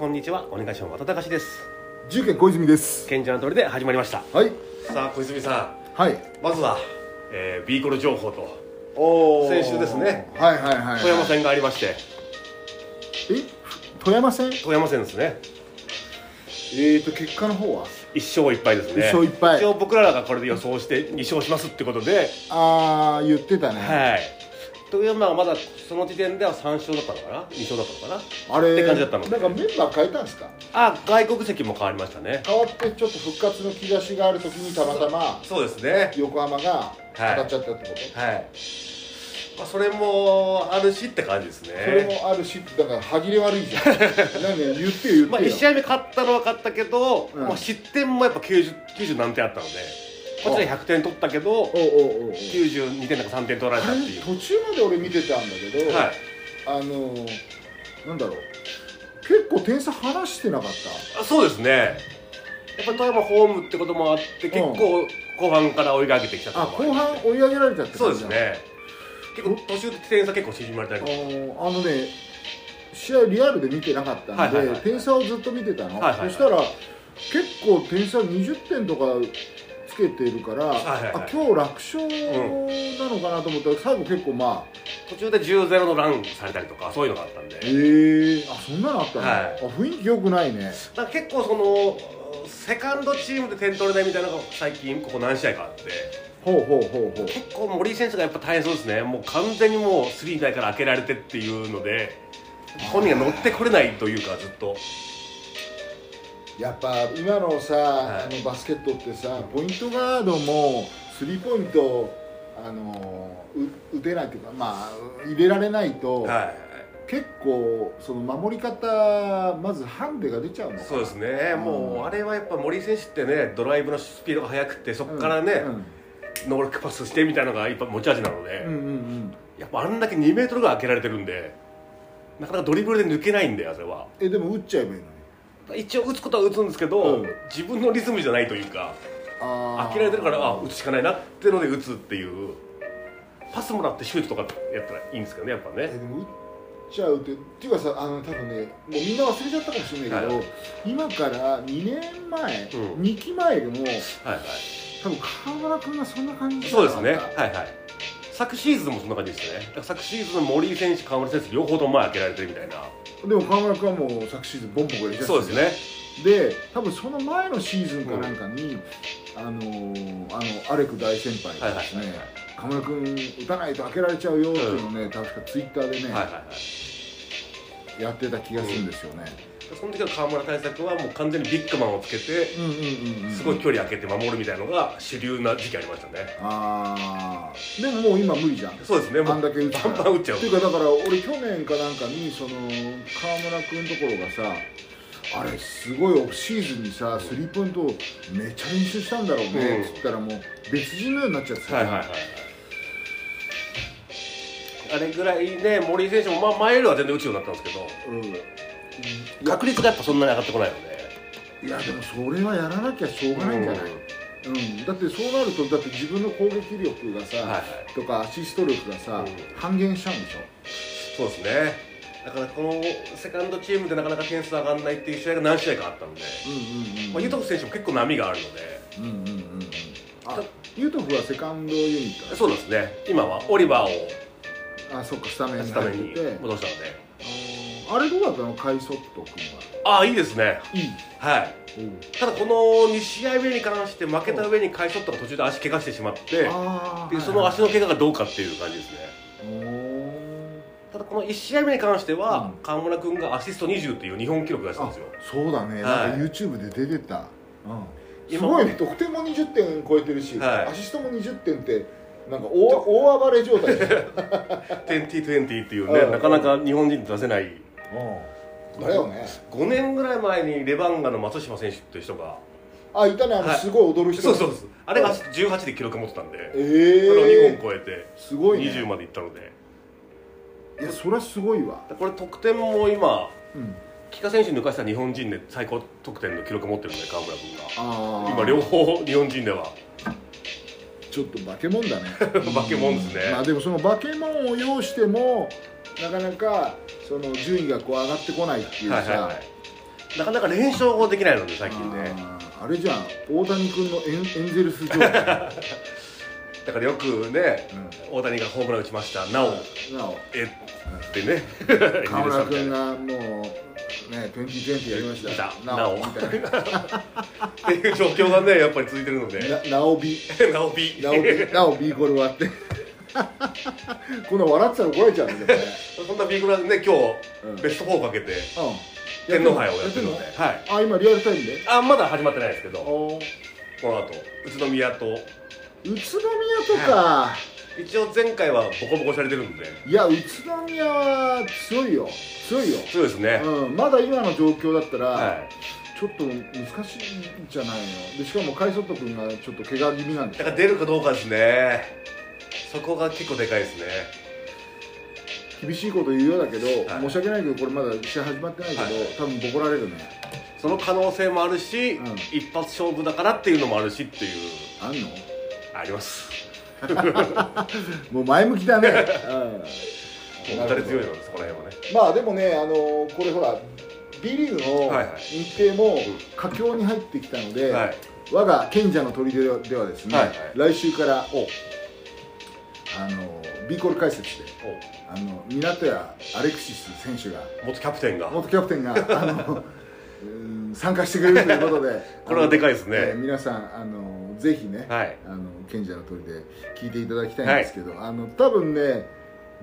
こんにちは。お願いします。渡隆です。重慶小泉です。賢者の鳥で始まりました。はい。さあ小泉さはい。んまずは、えー、ビーコル情報と。お先週ですね。はいはいはい、はい、富山戦がありまして。え？富山戦富山戦ですね。えーと結果の方は？一勝一敗ですね。一勝一敗一応僕らがこれで予想して2勝しますってことで、ああ言ってたね、はい富山はまだその時点では3勝だったのかな？2勝だったのかな？あれって感じだったの。なんかメンバー変えたんですか？あ外国籍も変わりましたね。変わってちょっと復活の兆しがある時にたまたまそうですね。横浜が当たっちゃったってこと、はい、まあ、それもあるしって感じですね。それもあるしだから歯切れ悪いじゃん。何言ってよ言ってよ、まあ、1試合目勝ったのは勝ったけど、うん。まあ、失点もやっぱ 90, 90何点あったのでこっちは100点取ったけどおうおうおうおう。92点とか3点取られたっていう。途中まで俺見てたんだけど、はい。あのーなんだろう。結構点差離してなかっあそうですね。やっぱり富山ホームってこともあって結構後半から追い上げてきたたあ後半追い上げられたってそうですね。結構途中で点差結構縮まれたりあのあのね試合リアルで見てなかったんで、はいはいはい点差をずっと見てたの、はいはいはい。そしたら結構点差20点とかつけてるから、はいはいはい。あ今日楽勝なのかなと思ったら最後結構まあ途中で10-0のランされたりとかそういうのがあったんで。え。ー、あそんなのあったの、はい。あ雰囲気良くないね。結構そのセカンドチームで点取れないみたいなのが最近ここ何試合かあって。ほうほうほうほう。結構森選手がやっぱ大変そうですね。もう完全にもうスリー台から開けられてっていうので本人が乗ってこれないというかずっとやっぱ今のさ、い。あのバスケットってさポイントガードもスリーポイントあのう打てないというかまあ入れられないと、はい。結構その守り方まずハンデが出ちゃうのそうですね。もうあれはやっぱ森選手ってねドライブのスピードが速くてそこからね、うん。ノールックパスしてみたいなのがやっぱ持ち味なので、うんうんうん。やっぱあんだけ2メートルが開けられてるんでなかなかドリブルで抜けないんだよそれは。えでも打っちゃえばいいのに一応打つことは打つんですけど、うん。自分のリズムじゃないというかあー。開けられてるからあ打つしかないなってので打つっていう。パスもらってシュートとかやったらいいんですけどねやっぱね。えでも打っちゃうってっていうかさあの多分ねもうみんな忘れちゃったかもしれないけど、はい。今から2年前、うん。2期前でもはいはい。多分川村君がそんな感じじゃそうですね。はいはい昨シーズンもそんな感じですね。だから昨シーズン森井選手川村選手両方とも前開けられてるみたいな。でも川村君はもう昨シーズンボンボン入れちゃってそうですね。で多分その前のシーズンかなんかに、あのーあのアレク大先輩がですね、はいはいはい河村君打たないと開けられちゃうよっていうのをね、確かツイッターでね、やってた気がするんですよね、その時の川村対策はもう完全にビッグマンをつけてすごい距離開けて守るみたいなのが主流な時期ありましたね。ああでももう今無理じゃん。そうですね。もうあんだけ打つからバンバン打っちゃうっていうかだから俺去年かなんかにその川村君のところがさあれすごいオフシーズンにさスリーポイントめっちゃ練習したんだろうね。うん。っつったらもう別人のようになっちゃってさ、はいはいはいはい。あれぐらいね森井選手も、まあ、前よりは全然打つようになったんですけど。うん確率がやっぱそんなに上がってこないのでいやでもそれはやらなきゃしょうがないんじゃない、うん。だってそうなるとだって自分の攻撃力がさ、はいはい。とかアシスト力がさ、うん。半減しちゃうんでしょ？そうですね。だからこのセカンドチームでなかなか点数上がらないっていう試合が何試合かあったので、うんうんうんまあ、ユトフ選手も結構波があるので。うんうんうんうん。あユトフはセカンドユニットそうですね。今はオリバーをあそっかスタメンに戻したのであれどうだったの？カイソット君ああいいですね。はいい。はい。ただこの2試合目に関して負けた上にカイショットが途中で足怪我してしまってあでその足の怪我がどうかっていう感じですね。おただこの1試合目に関しては、うん。川村君がアシスト20っていう日本記録出したんあですよ。そうだね、はい。なんか YouTube で出てた、うん、す今ごいね。得点も20点超えてるし、はい。アシストも20点ってなんか大大暴れ状態。じゃん2020っていうね、うん。なかなか日本人出せないだよね。5年ぐらい前にレバンガの松島選手っていう人が。あいたね。あの、はい。すごい踊る人そうそうですあれが18で記録持ってたんで、えそれを2え本超えてすごいね。20までいったので。いやそれはすごいわ。これ得点も今うん。帰化選手抜かした日本人で最高得点の記録持ってるんで川村君が。ああ今両方日本人では。ちょっと化け物だね。化け物ですね。まあでもその化け物を要してもなかなかその順位がこう上がってこないっていうさ、はいはい。はいなかなか連勝できないので最近ね。あれじゃん。大谷君のエンエンゼルス状態、だからよくね大谷がホームラン打ちました。なお。なお。えってね。河村君ががもうね2020やりました。たなおみた。いなっていう状況がねやっぱり続いてるので。な なおび。なおび。なおび。なおビーコルはって こんな笑ってたら怒られちゃうんだよね。そんなビーグラね今うん。日ベスト4かけてうん。天皇杯をやってるの。の？ではい。あ今リアルタイムで？あまだ始まってないですけど。おこの後宇都宮と。宇都宮とか、一応前回はボコボコされてるんで。い、や宇都宮は強いよ。強いよ、そうですね、うん、まだ今の状況だったら、はい。ちょっと難しいんじゃないの？でしかも海外君がちょっと怪我気味なんでだから出るかどうかですねそこが結構でかいですね。厳しいこと言うようだけど、はい。申し訳ないけどこれまだ試合始まってないけど、はい。多分ボコられるね。その可能性もあるし、うん。一発勝負だからっていうのもあるしっていう。あんの？あります。もう前向きだね、うん。打たれ強いのでそこら辺はね。まあでもねあのこれほら B リーグのはいはい。日程も佳境に入ってきたので、はい。我が賢者の砦ではではですね、はいはい。来週からおあの B コール解説でおあの港谷アレクシス選手が元キャプテンが。元キャプテンがあの うん参加してくれるということで これはでかいですね。えー皆さんあのぜひね、はい。あの賢者の砦で聞いていただきたいんですけど、あの多分ね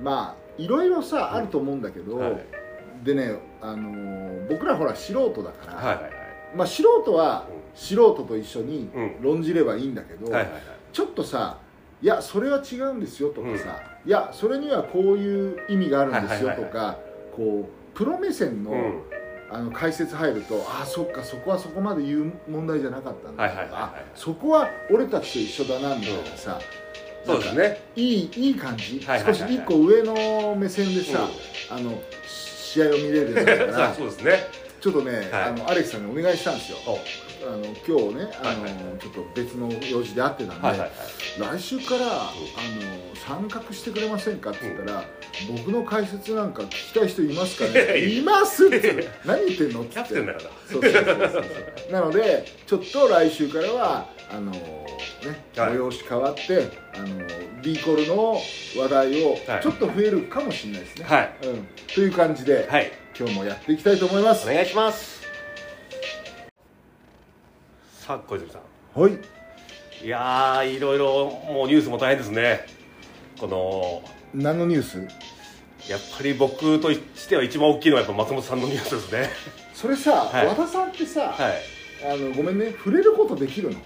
まあいろいろさあると思うんだけど、はい。でねあの僕らほら素人だから、はいはいはい。まあ素人はう素人と一緒にうん。論じればいいんだけど、はいはいはい。ちょっとさいやそれは違うんですよとかさ、いやそれにはこういう意味があるんですよとか、はいこうプロ目線の,、うん。あの解説入るとああそっかそこはそこまで言う問題じゃなかったんだとか、そこは俺たちと一緒だなみたいなさ、そうですね。いいいい感じ、少し一個上の目線でさ、あの試合を見れるようになったから そうですねちょっとね、はい。あのアレックさんにお願いしたんですよ。お。あの今日ねあの、はい。はいちょっと別の用事で会ってたんで、はいはいはい。来週から、あの参画してくれませんかって言ったら、僕の解説なんか聞きたい人いますかね？います？って 何言ってんの？ってキャプテンだから。そうそうそうそう。なのでちょっと来週からはあのね、はい。催し変わってあの B コルの話題をはい。ちょっと増えるかもしれないですね、はい。うん、という感じで、はい今日もやっていきたいと思います。お願いします。さあ小泉さん。はい。いやーいろいろもうニュースも大変ですね。この何のニュース？やっぱり僕としては一番大きいのはやっぱ松本さんのニュースですね。それさ、はい。和田さんってさ、はい。あのごめんね触れることできるの？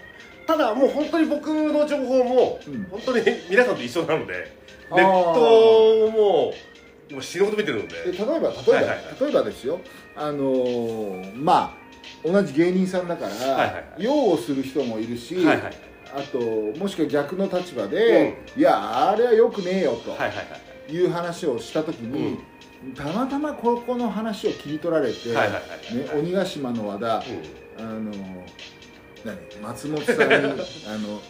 ただもう本当に僕の情報もうん。本当に皆さんと一緒なのでネットももう死ぬほど見てるので。で例えば例えば、はいはいはい。例えばですよ。あのーまあ同じ芸人さんだから、はいはいはい。擁護する人もいるし、はいはいはい。あともしくは逆の立場で、いやあれはよくねえよとはいはいはいい。う話をした時に、たまたまここの話を切り取られて、はいはいはいね、鬼ヶ島の和田、うん。あの何松本さんに あの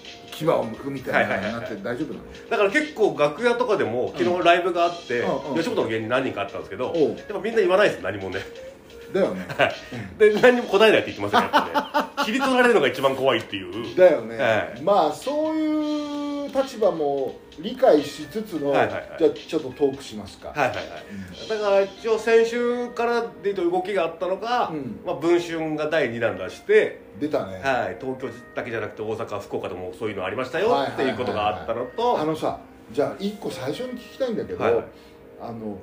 牙を剥くみたいなのになって大丈夫なの？だから結構楽屋とかでも昨日ライブがあって、うんうん。吉本の芸人何人かあったんですけど、おう。やっぱみんな言わないです何もね。だよね。で何にも答えないって言ってましたね。切り取られるのが一番怖いっていう。だよね、はい。まあそういう立場も理解しつつの、はいはいはい。じゃあちょっとトークしますか、はいはいはい。だから一応先週からで言うと動きがあったのが、うん。まあ、文春が第2弾出して、出たね、はい、東京だけじゃなくて大阪福岡でもそういうのありましたよっていうことがあったのと。あのさじゃあ一個最初に聞きたいんだけど、はい。はいあの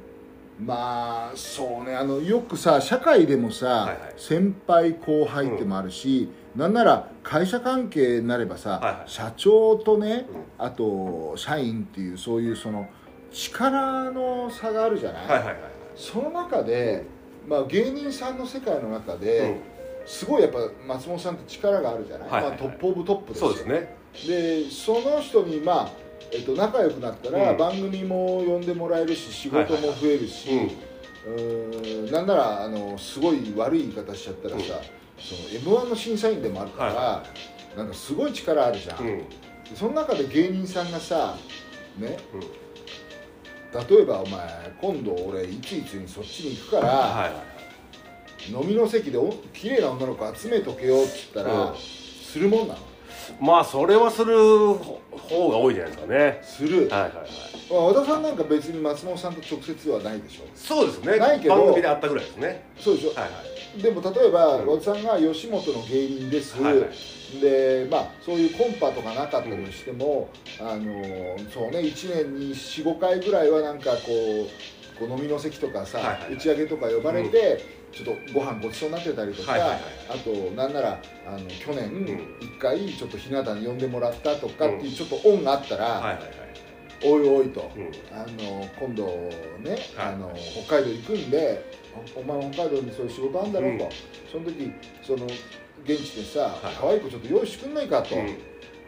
まあそうね。あのよくさ社会でもさ、はいはい。先輩後輩ってもあるし、なんなら会社関係になればさ、はいはい。社長とね、あと社員っていうそういうその力の差があるじゃない、はいはいはいその中で、まあ、芸人さんの世界の中で、うんすごいやっぱ松本さんって力があるじゃない、はいはいはい。まあ、トップオブトップですよ。ね。でその人にまあ、えっと、仲良くなったら、うん。番組も呼んでもらえるし仕事も増えるし、うん。うーん。なんならあのすごい悪い言い方しちゃったらさ、うん。その m 1の審査員でもあるから、はなんかすごい力あるじゃん、うん。でその中で芸人さんがさねうん。例えばお前今度俺いついつにそっちに行くから、はいはい飲みの席でお綺麗な女の子集めとけよっつったら、うん。するもんなの？まあそれはする方が多いじゃないですかね。する、はいはいはい。まあ和田さんなんか別に松本さんと直接はないでしょ？そうですね。ないけど番組であったぐらいですね。そうでしょ、はいはい。でも例えば、うん和田さんが吉本の芸人です、はいはい。でまあそういうコンパとかなかったとしても、あのそうね1年に45回ぐらいはなんかこうこう飲みの席とかさ、はいはいはい。打ち上げとか呼ばれて、ちょっとご飯ごちそうになってたりとか、はいはいはい。あとなんならあの去年ん。1回ちょっとひな壇に呼んでもらったとかっていううん。ちょっと恩があったら、はいはいはいおいおいと。うん。あの今度ね、はい。あの北海道行くんでおお前北海道にそういう仕事あるんだろうと、うん。その時その現地でさ、はい。可愛い子ちょっと用意してくんないかとうん。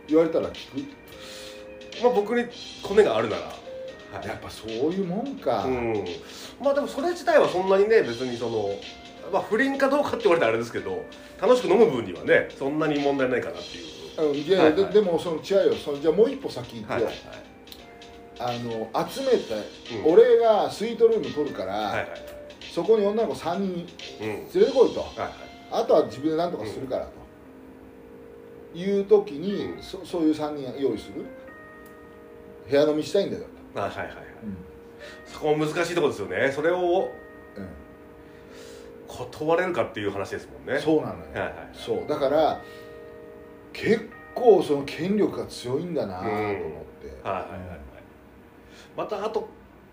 言われたら聞く、まあ僕にコネがあるならはい。やっぱそういうもんか、うん。まあでもそれ自体はそんなにね別にそのまあ不倫かどうかって言われたらあれですけど楽しく飲む分にはねそんなに問題ないかなっていう。うんいや、はいはい。ででもその違うよ。そのじゃあもう一歩先行くよ、はいはいあの集めて、うん。俺がスイートルーム取るから、はいはい。はいそこに女の子3人うん。連れてこいと。はいはい。あとは自分で何とかするからと、いう時に、うん。そそういう3人用意する？部屋飲みしたいんだよ。と、あはいはいはい。うん。そこも難しいところですよね。それをうん。断れるかっていう話ですもんね。そうなのよ、はいはいそう。だから結構その権力が強いんだなと思って、はいはいはいはい。またあと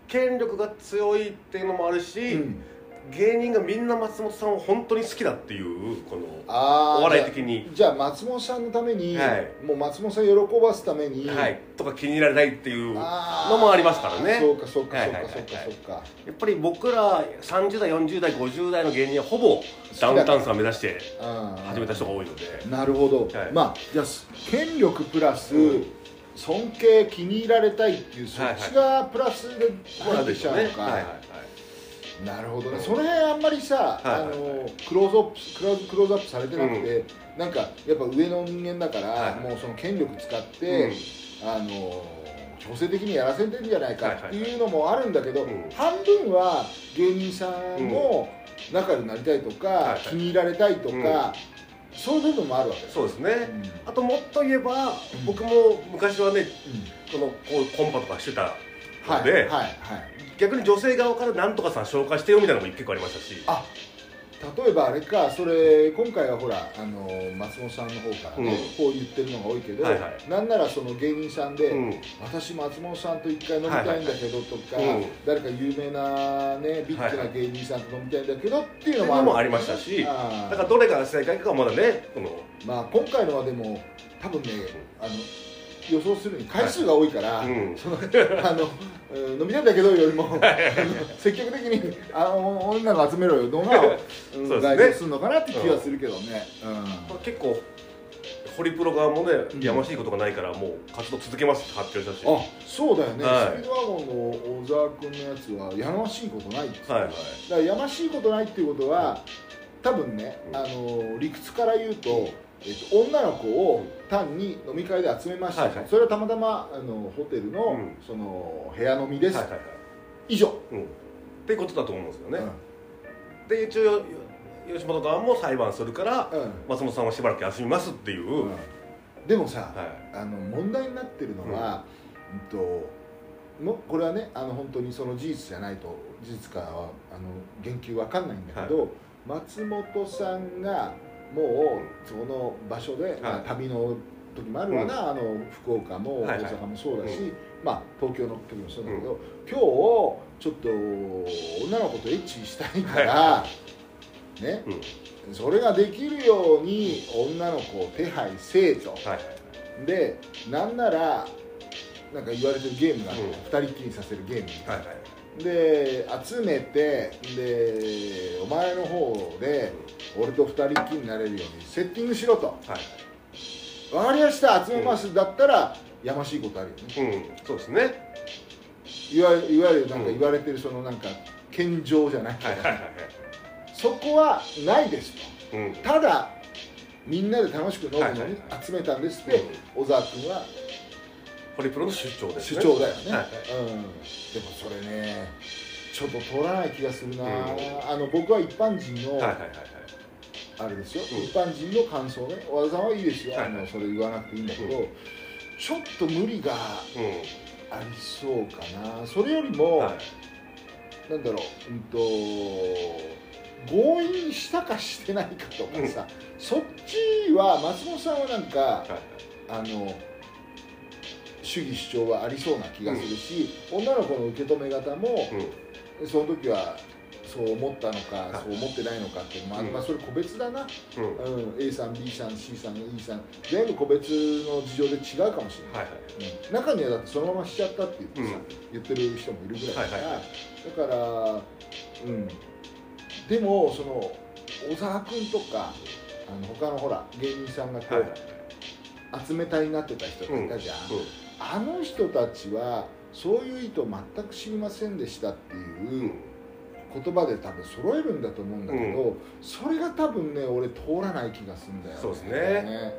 権力が強いっていうのもあるし、うん芸人がみんな松本さんを本当に好きだっていうこのお笑い的に。じゃあ松本さんのために、はい。もう松本さん喜ばすために、はい、とか気に入られないっていうのもありますからね。そうかそうかそうかそうかそうか。やっぱり僕ら30代40代50代の芸人はほぼダウンタウンさん目指して始めた人が多いので。なるほど、はい。まあじゃあ権力プラス、うん。尊敬気に入られたいっていうそっちがプラスで入ってきちゃうのか、はいはいはいなるほどね、うんその辺あんまりさ、はいはいあのクローズアップクローズクローズアップされてなくて、なんかやっぱ上の人間だから、はいはい。もうその権力使って、あの強制的にやらせてるんじゃないかっていうのもあるんだけど、うん。半分は芸人さんも仲良くなりたいとか、はいはい。気に入られたいとか、そういう部分もあるわけそうですね、うん。あともっと言えば、うん。僕も昔はねこのこうコンパとかしてたはいので、はいはい逆に女性側からなんとかさん紹介してよみたいなのも結構ありましたし。あ例えばあれかそれ今回はほらあの松本さんの方からね、うん。こう言ってるのが多いけど、はいはい。なんならその芸人さんで、うん。私松本さんと一回飲みたいんだけどとか、はいはい誰か有名なねビッグな芸人さんと飲みたいんだけどっていうのもあるのもありましたしあー。だからどれが正解かはまだねこの。まあ今回のはでも多分ねあの予想するに回数が多いから、うん。そのあのうん飲みたいんだけどよりも。積極的にあの女集めろよ。のが、う んそうですするのかなって気はするけどね、うん。結構ホリプロ側もね、ん。やましいことがないからもう活動続けますって発表したし。あそうだよね、はい。スピードワゴンの小沢君のやつはやましいことないって言ってたはいはい。だからやましいことないっていうことは多分ね、うん。あの理屈から言うと、えっと、女の子を単に飲み会で集めました、はいはい。それはたまたまあのホテルの,、うん。その部屋飲みです、はいはいはい。以上、うん。っていうことだと思うんですよね、うん。で一応よ吉本側も裁判するからうん。松本さんはしばらく休みますっていう、うん。でもさ、はい。あの問題になってるのは、うん。ともこれはねあの本当にその事実じゃないと事実かはあの言及わかんないんだけど、松本さんがもうその場所で、まあ旅の時もあるわな、あの福岡も大阪もそうだし、うまあ東京の時もそうだけど、今日ちょっと女の子とエッチしたいから、ね、うん。それができるように女の子を手配せえと。でなんならなんか言われてるゲームがあって、うん。二人っきりさせるゲーム。はいはいで集めてでお前の方で俺と二人っきりになれるようにセッティングしろと。はい。分かりました集めます、だったらやましいことあるよね。うん。そうですね。いわいわゆるなんかうん。言われてるそのなんか謙譲じゃないけど、はいはいはい。そこはないですと。はいうん。ただみんなで楽しく飲むのに集めたんですって、小沢君はホリプロの主張ですね。主張だよね、はい。はいうん、でもそれねちょっと通らない気がするな、あの僕は一般人の、はいはいはいはい。あれですよ、うん。一般人の感想ね。和田さんはいいですよ、はいあのそれ言わなくていいんだけど、うん。ちょっと無理がうありそうかな。それよりも、んはい。なんだろう。うんと強引したかしてないかとかさ、そっちは松本さんはなんかはい。あの主義主張はありそうな気がするし、女の子の受け止め方もうん。その時はそう思ったのか、はい。そう思ってないのかっていうのもある。うん。まあそれ個別だな、うん。うん、A さん B さん C さん E さん。全部個別の事情で違うかもしれない、うん。中にはだってそのまましちゃったって言ってさ、うん。言ってる人もいるぐらいだから、はいはいだからうん。でもその小沢君とかあの他のほら芸人さんがこう、はい。はい集めたいになってた人がいたじゃん、あの人たちはそういう意図全く知りませんでしたっていううん言葉で多分揃えるんだと思うんだけど、それが多分ね俺通らない気がするんだよね。そうですね。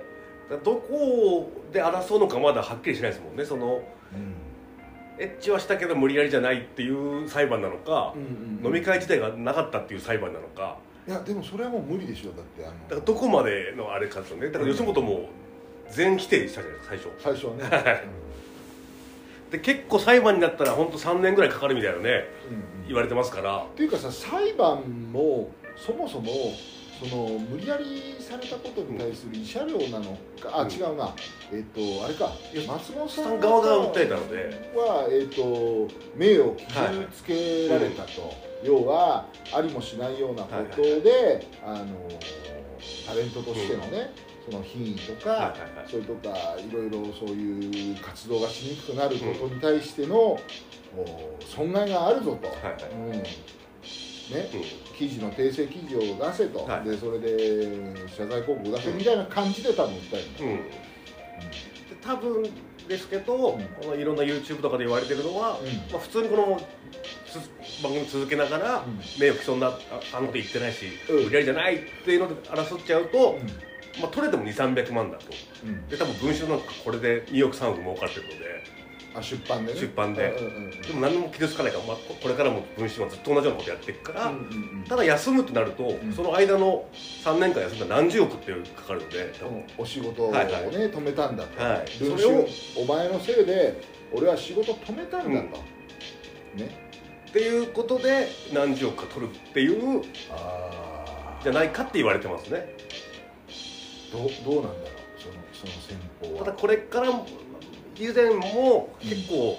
だからどこで争うのかまだはっきりしないですもんねそのうん。エッチはしたけど無理やりじゃないっていう裁判なのかう、んうん飲み会自体がなかったっていう裁判なのか。いやでもそれはもう無理でしょだってあの。だからどこまでのあれかですよね。だから吉本も全否定したじゃないですか最初。最初はね、で結構裁判になったら本当3年ぐらいかかるみたいなねうんうん。言われてますから。っていうかさ裁判もそもそもその無理やりされたことに対する慰謝料なのか、あうん。違うな。えっ、とあれか。松本さん側が訴えたので。は、えっと名誉を傷つけられたと、要はありもしないようなことで、あのタレントとしてのね、その品位とか、それとかいろいろそういう活動がしにくくなることに対しての、お損害があるぞと、うん。ね、うん。記事の訂正記事を出せと、はい。でそれで謝罪広告出せみたいな感じで多分訴えるんだ、うん。で多分ですけど、このいろんな YouTube とかで言われてるのは、うん。まあ、普通にこのつ番組続けながら、うん。名誉毀損なああのこと言ってないし、うん。無理やりじゃないっていうので争っちゃうと、うんまあ、取れても2300万だと。うん。で多分文春なんかこれで2億3億儲かってるので。あ出版でね？出版で。うんうんうんでも何も傷つかないから、まあ、ここれからも文春はずっと同じようなことやっていくから、うんうんうんただ休むとなると、ん。その間の3年間休んだら何十億ってかかるのでお仕事をね、はいはい。止めたんだと、はい。文それを春お前のせいで俺は仕事止めたんだと、ね。っていうことで何十億か取るっていうあじゃないかって言われてますねどうどうなんだろうそのその戦法は。ただこれから以前も結構、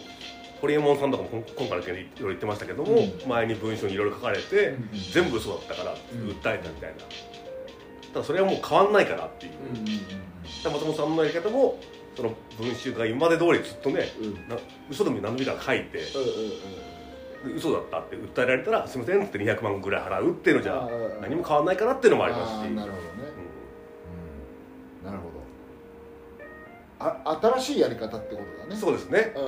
ホリエモンさんとかも今今回の件でいろいろ言ってましたけども、うん。前に文章にいろいろ書かれて、うんうん全部嘘だったからん訴えたみたいな、ただそれはもう変わんないからっていう、うん松本さんのやり方もその文集が今まで通りずっとねうん。嘘でも何でもいいから書いてうんうん嘘だったって訴えられたらすみませんって200万ぐらい払うっていうのじゃ何も変わんないからっていうのもありますし。なるほどね、あ新しいやり方ってことだね。んそうですね。う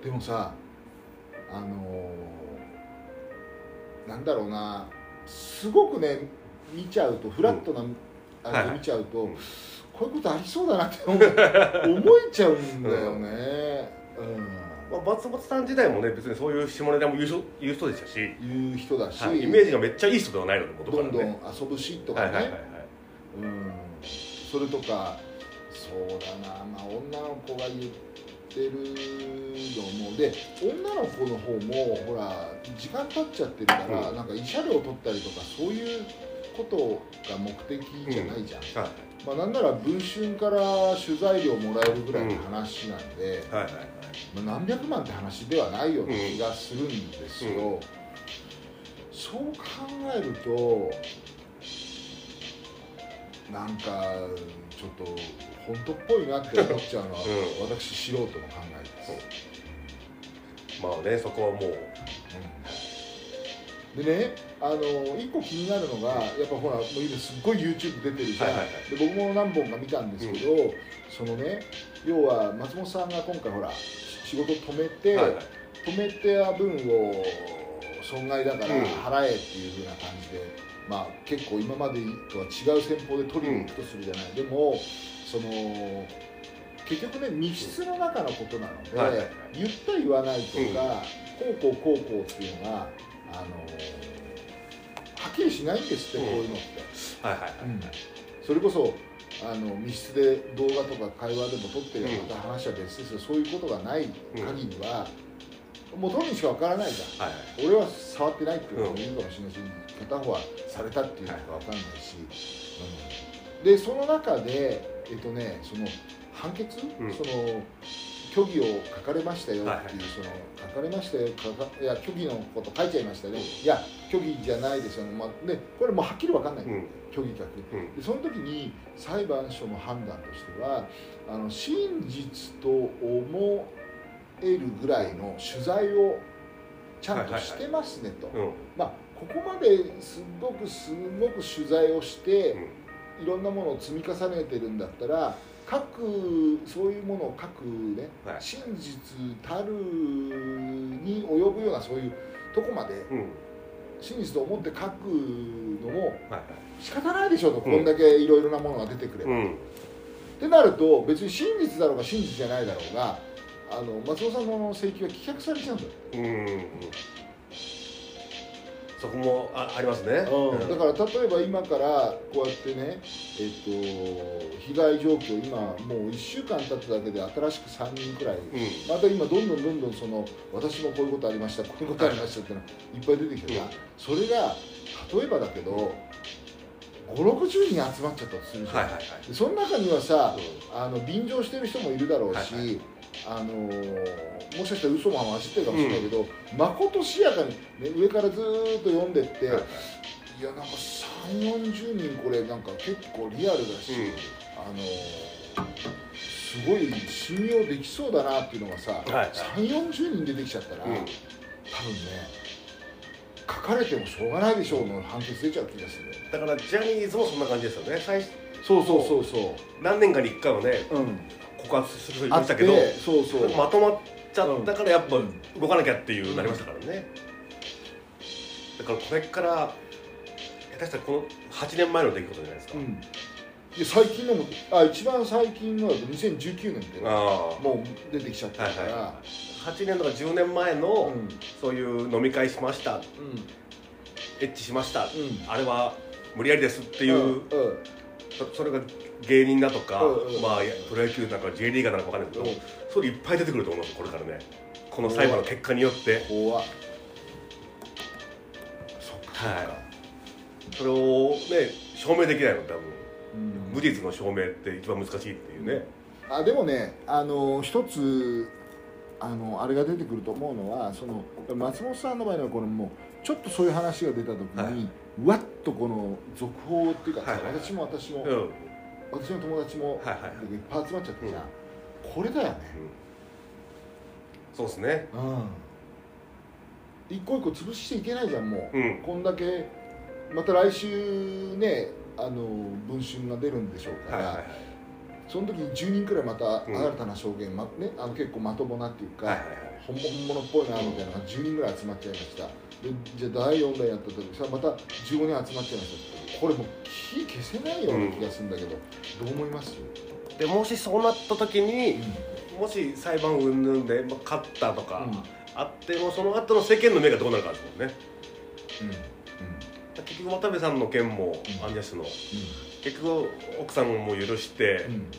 ん、でもさあのーなんだろうな。すごくね見ちゃうとフラットな、あはいはい。れで見ちゃうと、うん。こういうことありそうだなって思 えちゃうんだよね、まあ、松本さん自体もね別にそういう下ネタも言う人言う人でしたし、うん、言う人だし、はい、イメージがめっちゃいい人ではないので元かどんどん遊ぶしとかね、はいはいはいはい。うん、それとかそうだな、まあ、女の子が言ってるのも。で女の子の方もほら時間経っちゃってるから、うん。なんか慰謝料取ったりとかそういうことが目的じゃないじゃん、はい。まあ、なんなら文春から取材料もらえるぐらいの話なんで、はいはい。まあ、何百万って話ではないような気がするんですよ、うん。そう考えるとなんかちょっと本当っぽいなって思っちゃうのは、う私素人の考えです、まあねそこはもう。うん。でねあの一個気になるのがやっぱほらもう今すっごい YouTube 出てるじゃん、はいはいはい。で僕も何本か見たんですけど、そのね要は松本さんが今回ほら仕事止めて、はいはい。止めた分を損害だからうん。払えっていう風な感じで、まあ結構今までとは違う戦法で取りに行くとするじゃない、でもその結局ね密室の中のことなので、はい。言った言わないとか、うんこうこうこうこうっていうのがあのはっきりしないんですって、うん。こういうのって、はいはいはいそれこそあの密室で動画とか会話でも撮ってるうんまた話は別ですよ。そういうことがない限りは、もう当人しかわからないじゃん。はいはい俺は触ってないっていうのもいるかもしれないし、片方はされたっていうのか分かんないし、うん。でその中でえっとねその判決、うん。その虚偽を書かれましたよっていう、その書かれましたよいや虚偽のこと書いちゃいましたね、いや虚偽じゃないですよ。ね、まあ、でこれもうはっきり分かんない、うん。虚偽かうん。でその時に裁判所の判断としてはあの真実と思えるぐらいの取材をちゃんとしてますねと、うんまあここまですごくすごく取材をしていろんなものを積み重ねてるんだったら書くそういうものを書くね、はい。真実たるに及ぶようなそういうとこまでうん。真実と思って書くのも仕方ないでしょと、ん。こんだけいろいろなものが出てくれば、うん。ってなると別に真実だろうが真実じゃないだろうがあの松尾さんの請求は棄却されちゃうんだよ、うんそこもあありますね。だから例えば今からこうやってねえっと被害状況今もう1週間経っただけで新しく3人くらいうん。また今どんどんどんどんその私もこういうことありましたこういうことありましたってのがいっぱい出てきてさ、うん。それが例えばだけど560人集まっちゃったとするじゃん、はいはいはい。でその中にはさうあの便乗してる人もいるだろうし、はいはあのーもしかしたら嘘も混じってるかもしれないけど、まことしやかに、ね、上からずーっと読んでって、はいはいい。やなんか3 4 0人これなんか結構リアルだし、うん。あのーすごい信用できそうだなっていうのがさ、はいはい。3 4 0人出てきちゃったら、うん。多分ね書かれてもしょうがないでしょうの判決出ちゃう気がする。だからジャニーズもそんな感じですよね。最初そうそうそうそ何年かに1回はね。う、うん、告発する人いあったけどどそうそう。まとまっちゃったからやっぱうん動かなきゃっていうなりましたからね。だからこれから下手したらこの8年前の出来事じゃないですか、うん、で最近のもあ一番最近のだと2019年ってああ。もう出てきちゃったから、はいはい。8年とか10年前の、うん。そういう飲み会しました。うん。エッチしました、うん。あれは無理やりですっていう、そそれが芸人だとか、うんうん。まあプロ野球なんか J リーガーなのか分かんないけど、うん。それいっぱい出てくると思いますこれからねこの裁判の結果によって。怖っ。そっかそっか、それをね証明できないの多分。うん。無実の証明って一番難しいっていうね、あでもねあの一つあのあれが出てくると思うのはその松本さんの場合はこのもうちょっとそういう話が出た時に、はい。うわっとこの続報っていうかさ、はいはいはい。私も私も、うん。私の友達も、はいはいはい。いっぱい集まっちゃってじゃん、これだよね。そうですね。うん。一個一個潰していけないじゃんもう、うん。こんだけまた来週ねあの文春が出るんでしょうから、はいはいはい。その時に10人くらいまたうん。新たな証言、まね、あの結構まともなっていうか、はいはい本物本物っぽいなみたいなのが10人ぐらい集まっちゃいました。でじゃあ第4弾やった時さまた15人集まっちゃいました。これもう火消せないような気がするんだけど、どう思います、でもしそうなった時にうもし裁判云々で、まあ、勝ったとか、んうん。あってもその後の世間の目がどうなるかですもんね。うん。結局渡部さんの件も、うん。アンジャッシュの結局奥さんも許してう、ん。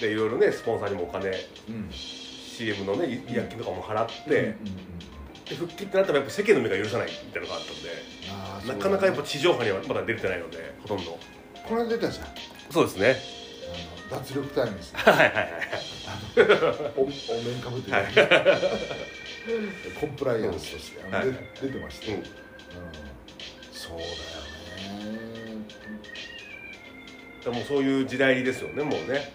でいろいろねスポンサーにもお金うん。CM のね違約金とかも払って、うんうんうんで復帰ってなったらやっぱ世間の目が許さないみたいなのがあったんでなかなかやっぱ地上波にはまだ出れてないのでほとんど。この間出たじゃんそうですね。脱力タイムズはいはいはい おお面かぶってる、はい。コンプライアンスとして、あのはい。で出てましたよ、うん。うん。そうだよね。でもそういう時代ですよねもうね。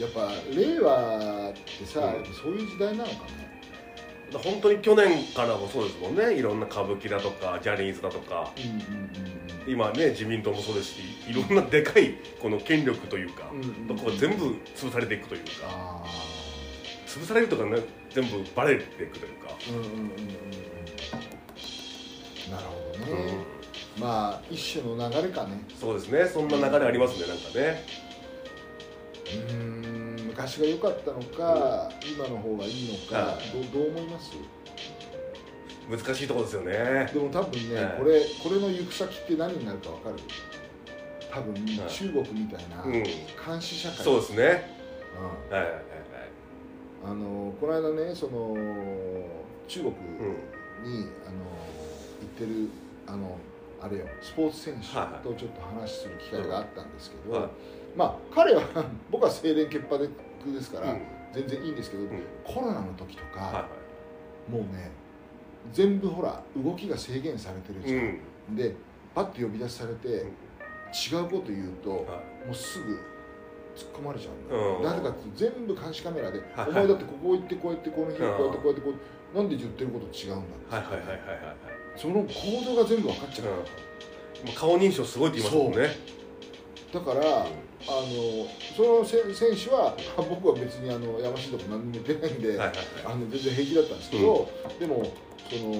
やっぱ令和ってさ、うんそういう時代なのかね本当に去年からもそうですもんね。いろんな歌舞伎だとかジャニーズだとか。うんうん今ね自民党もそうですしいろんなでかいこの権力というか、うんうんうん。とこが全部潰されていくというか。あ潰されるとかね全部バレていくというか、なるほどうん。ね、まあ一種の流れかね。そうですね。そんな流れありますねなんかね。うーん昔昔が良かったのか、今の方がいいのか、はどうどう思います？難しいところですよね。でも多分ね、はい。これこれの行く先って何になるか分かる？多分、い。中国みたいなうん。監視社会、そうですね。うん。はいはいはい。あのこの間ねその中国うん。に、あの行ってるあのあれよスポーツ選手はいはい。とちょっと話する機会があったんですけど、はいまあ彼は 僕は清廉潔白ですから、うん。全然いいんですけど、ん。コロナの時とか、はいはもうね全部ほら動きが制限されてるいじゃん、うん。でパッと呼び出しされて、ん。違うこと言うと、はもうすぐ突っ込まれちゃうんだよ、うん。なぜかって全部監視カメラで、はい。お前だってここ行ってこうやってこの日こうやってうんこうやってこうなんで言ってること違うんだいはいはいはいはいはいその行動が全部分かっちゃう、うん顔認証すごいって言いますもんねだからあのそのせ選手はあ僕は別にあのやましいとこ何にも言ってないんで、はいはいはい。あの全然平気だったんですけど、でもその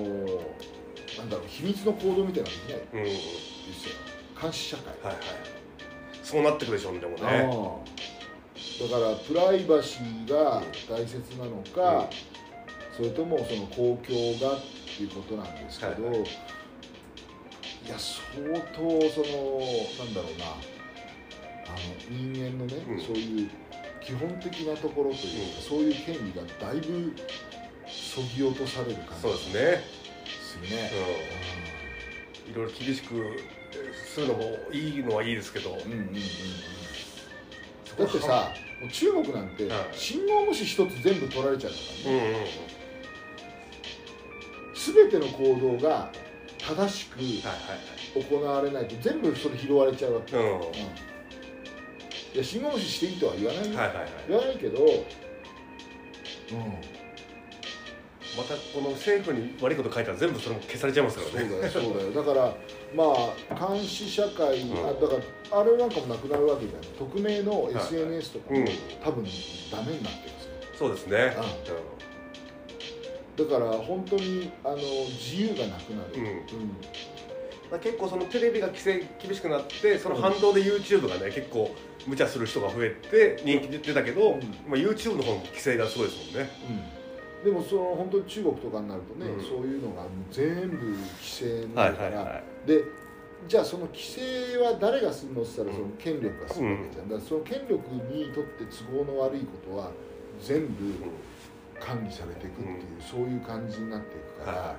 なんだろう秘密の行動みたいなのできない。うん。うんですよ監視社会、はいはい。そうなってくるでしょうねでもあね。あだからプライバシーが大切なのか、それともその公共がっていうことなんですけど、はいはい。いや相当そのなんだろうな人間のね、うん。そういう基本的なところというか、うん。そういう権利がだいぶそぎ落とされる感そうじですね。するね。うん。いろいろ厳しくするのもいいのはいいですけど。うんうんうんうん。だってさ中国なんてはい。信号無視一つ全部取られちゃうからね、うんうんうん。全ての行動が正しく行われないと全部それ拾われちゃうわけ、はいうんいや信号無視していいとは言わないはいはいはい。言わないけど、うん、またこの政府に悪いこと書いたら全部それも消されちゃいますからね。そうだよそうだよ。だからまあ監視社会、うん。あだからあれなんかもなくなるわけじゃない。匿名の SNS とかも、うん。多分ダメになってるんですよ。そうですね。だから本当にあの自由がなくなる、うん。うん。まあ、結構そのテレビが規制厳しくなってその反動で YouTube がね結構無茶する人が増えて人気出たけど、うん。まあ、YouTube の方も規制がすごいですもんね。でもその本当に中国とかになるとね、うん。そういうのが全部規制になるから、いでじゃあその規制は誰がするのって言ったらうん。その権力がするわけじゃん、だからその権力にとって都合の悪いことは全部管理されていくっていう、そういう感じになっていくから、は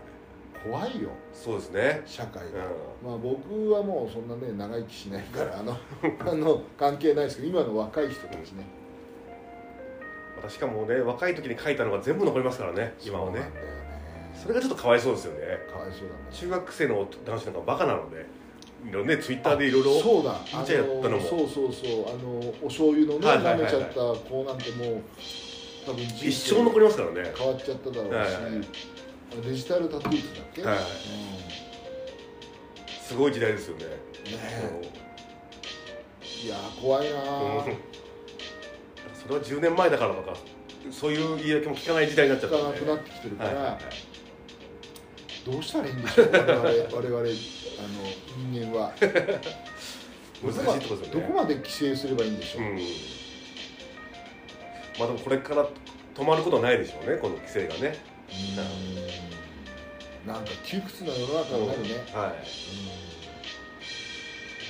怖いよ。いそうですね、社会が、うん。まあ僕はもうそんなね長生きしないからあの あの関係ないですけど今の若い人たちね。またしかもね若い時に書いたのが全部残りますからね今はね。ねそれがちょっとかわいそうですよね。かわいそうだね。中学生の男子なんかバカなのでいろねツイッターでいろいろそうだ。見ちゃったのも。あそうそうそう。あのお醤油のね舐めちゃった子なんてもう多分人一生残りますからね。変わっちゃっただろうし、はいはいデジタルタトゥースだっけ、はい。うん。すごい時代ですよね。ねえ。いやー怖いなそれは10年前だからとか。そういう言い訳も聞かない時代になっちゃったんで聞かなくなってきてるから、はい。はいはいどうしたらいいんでしょう？我々我々あの人間は。難しいとこですよね。どこまで規制すればいいんでしょう、うん。まあでもこれから止まることはないでしょうねこの規制がね。うんなんか窮屈な世の中になるね、は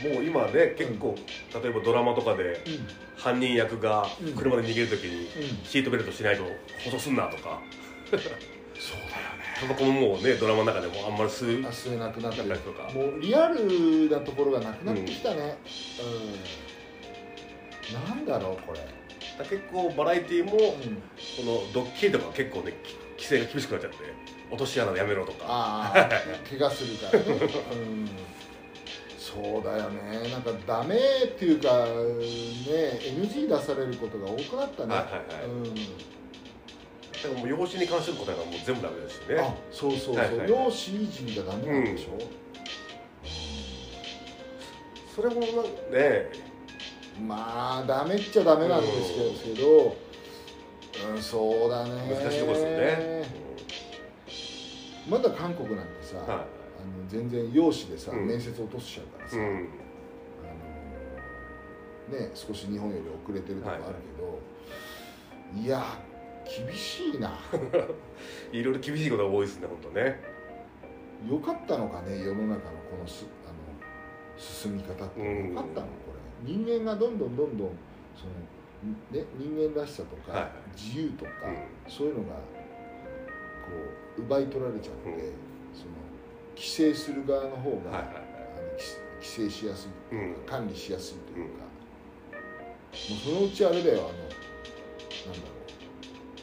い。もう今ね結構、例えばドラマとかでうん。うん犯人役がうん。車で逃げるときにうん。シートベルトしないと舗装すんなとか。そうだよね。タバコももうねドラマの中でもあんまり吸うあ吸えなくなってるなんかとか。もうリアルなところがなくなってきたね。うん、なんだろうこれ、結構バラエティーもこうん、のドッキリとか結構ねき規制が厳しくなっちゃって落とし穴やめろとか。怪我するからね、うん、そうだよね。なんかダメっていうかね NG 出されることが多くなったね、はいはいはい。うん。だからもう養子に関することはもう全部ダメですしね。あそうそうそう、はいはい容姿維持がダメなんでしょ、それもね。まあダメっちゃダメなんですけど、うん、そうだね。難しいところですよね、まだ韓国なんてさ、うんはあの全然容姿でさ、うん。面接落としちゃうからさ、いうん。あのね少し日本より遅れてるとこあるけど、い。や厳しいな。いろいろ厳しいことが多いですね本当ね。よかったのかね世の中のこのすあの進み方って。うん。よかったのこれ。人間がどんどんどんどんその、ね、人間らしさとか、はいはい。自由とか、うん。そういうのがこう奪い取られちゃって、うん。その規制する側の方が、はいはいあの規規制しやすいというか、管理しやすいというか、もうそのうちあれだよあのなんだろ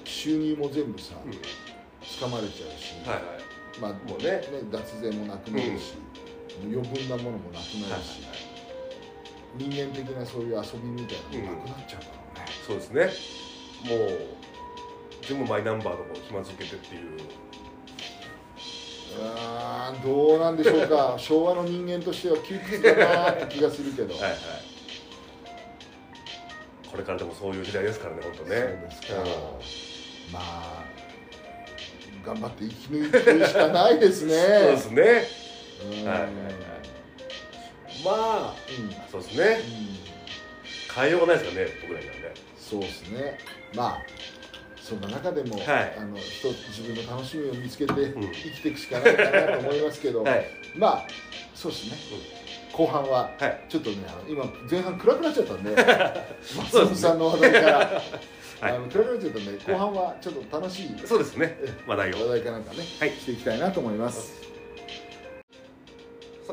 う。収入も全部さ、うん。掴まれちゃうし、はいはい。まあもうね。脱税もなくなるし、余分なものもなくなるし、人間的なそういう遊びみたいなのもなくなっちゃうから。ね、そうですね。もう全部マイナンバーとかを紐付けてっていう。あーどうなんでしょうか。昭和の人間としては窮屈だなって気がするけど、はいはい。これからでもそういう時代ですからね本当ね。そうですか、うん。まあ頑張って生き抜いていくしかないですね。そうですね。うん。はいはいはい。まあうん。そうですね。うん変えようがないですからね僕らにはね。そうですね。まあそんな中でも、はい。あの人自分の楽しみを見つけてん。生きていくしかないかなと思いますけど、はい。まあそうですね、後半ははい。ちょっとね今前半暗くなっちゃったんで松 そうですね。本さんの話題から、はい。あの暗くなっちゃったんで後半はちょっと楽しいそうですね。話題を。話題かなんかね、はい。していきたいなと思います、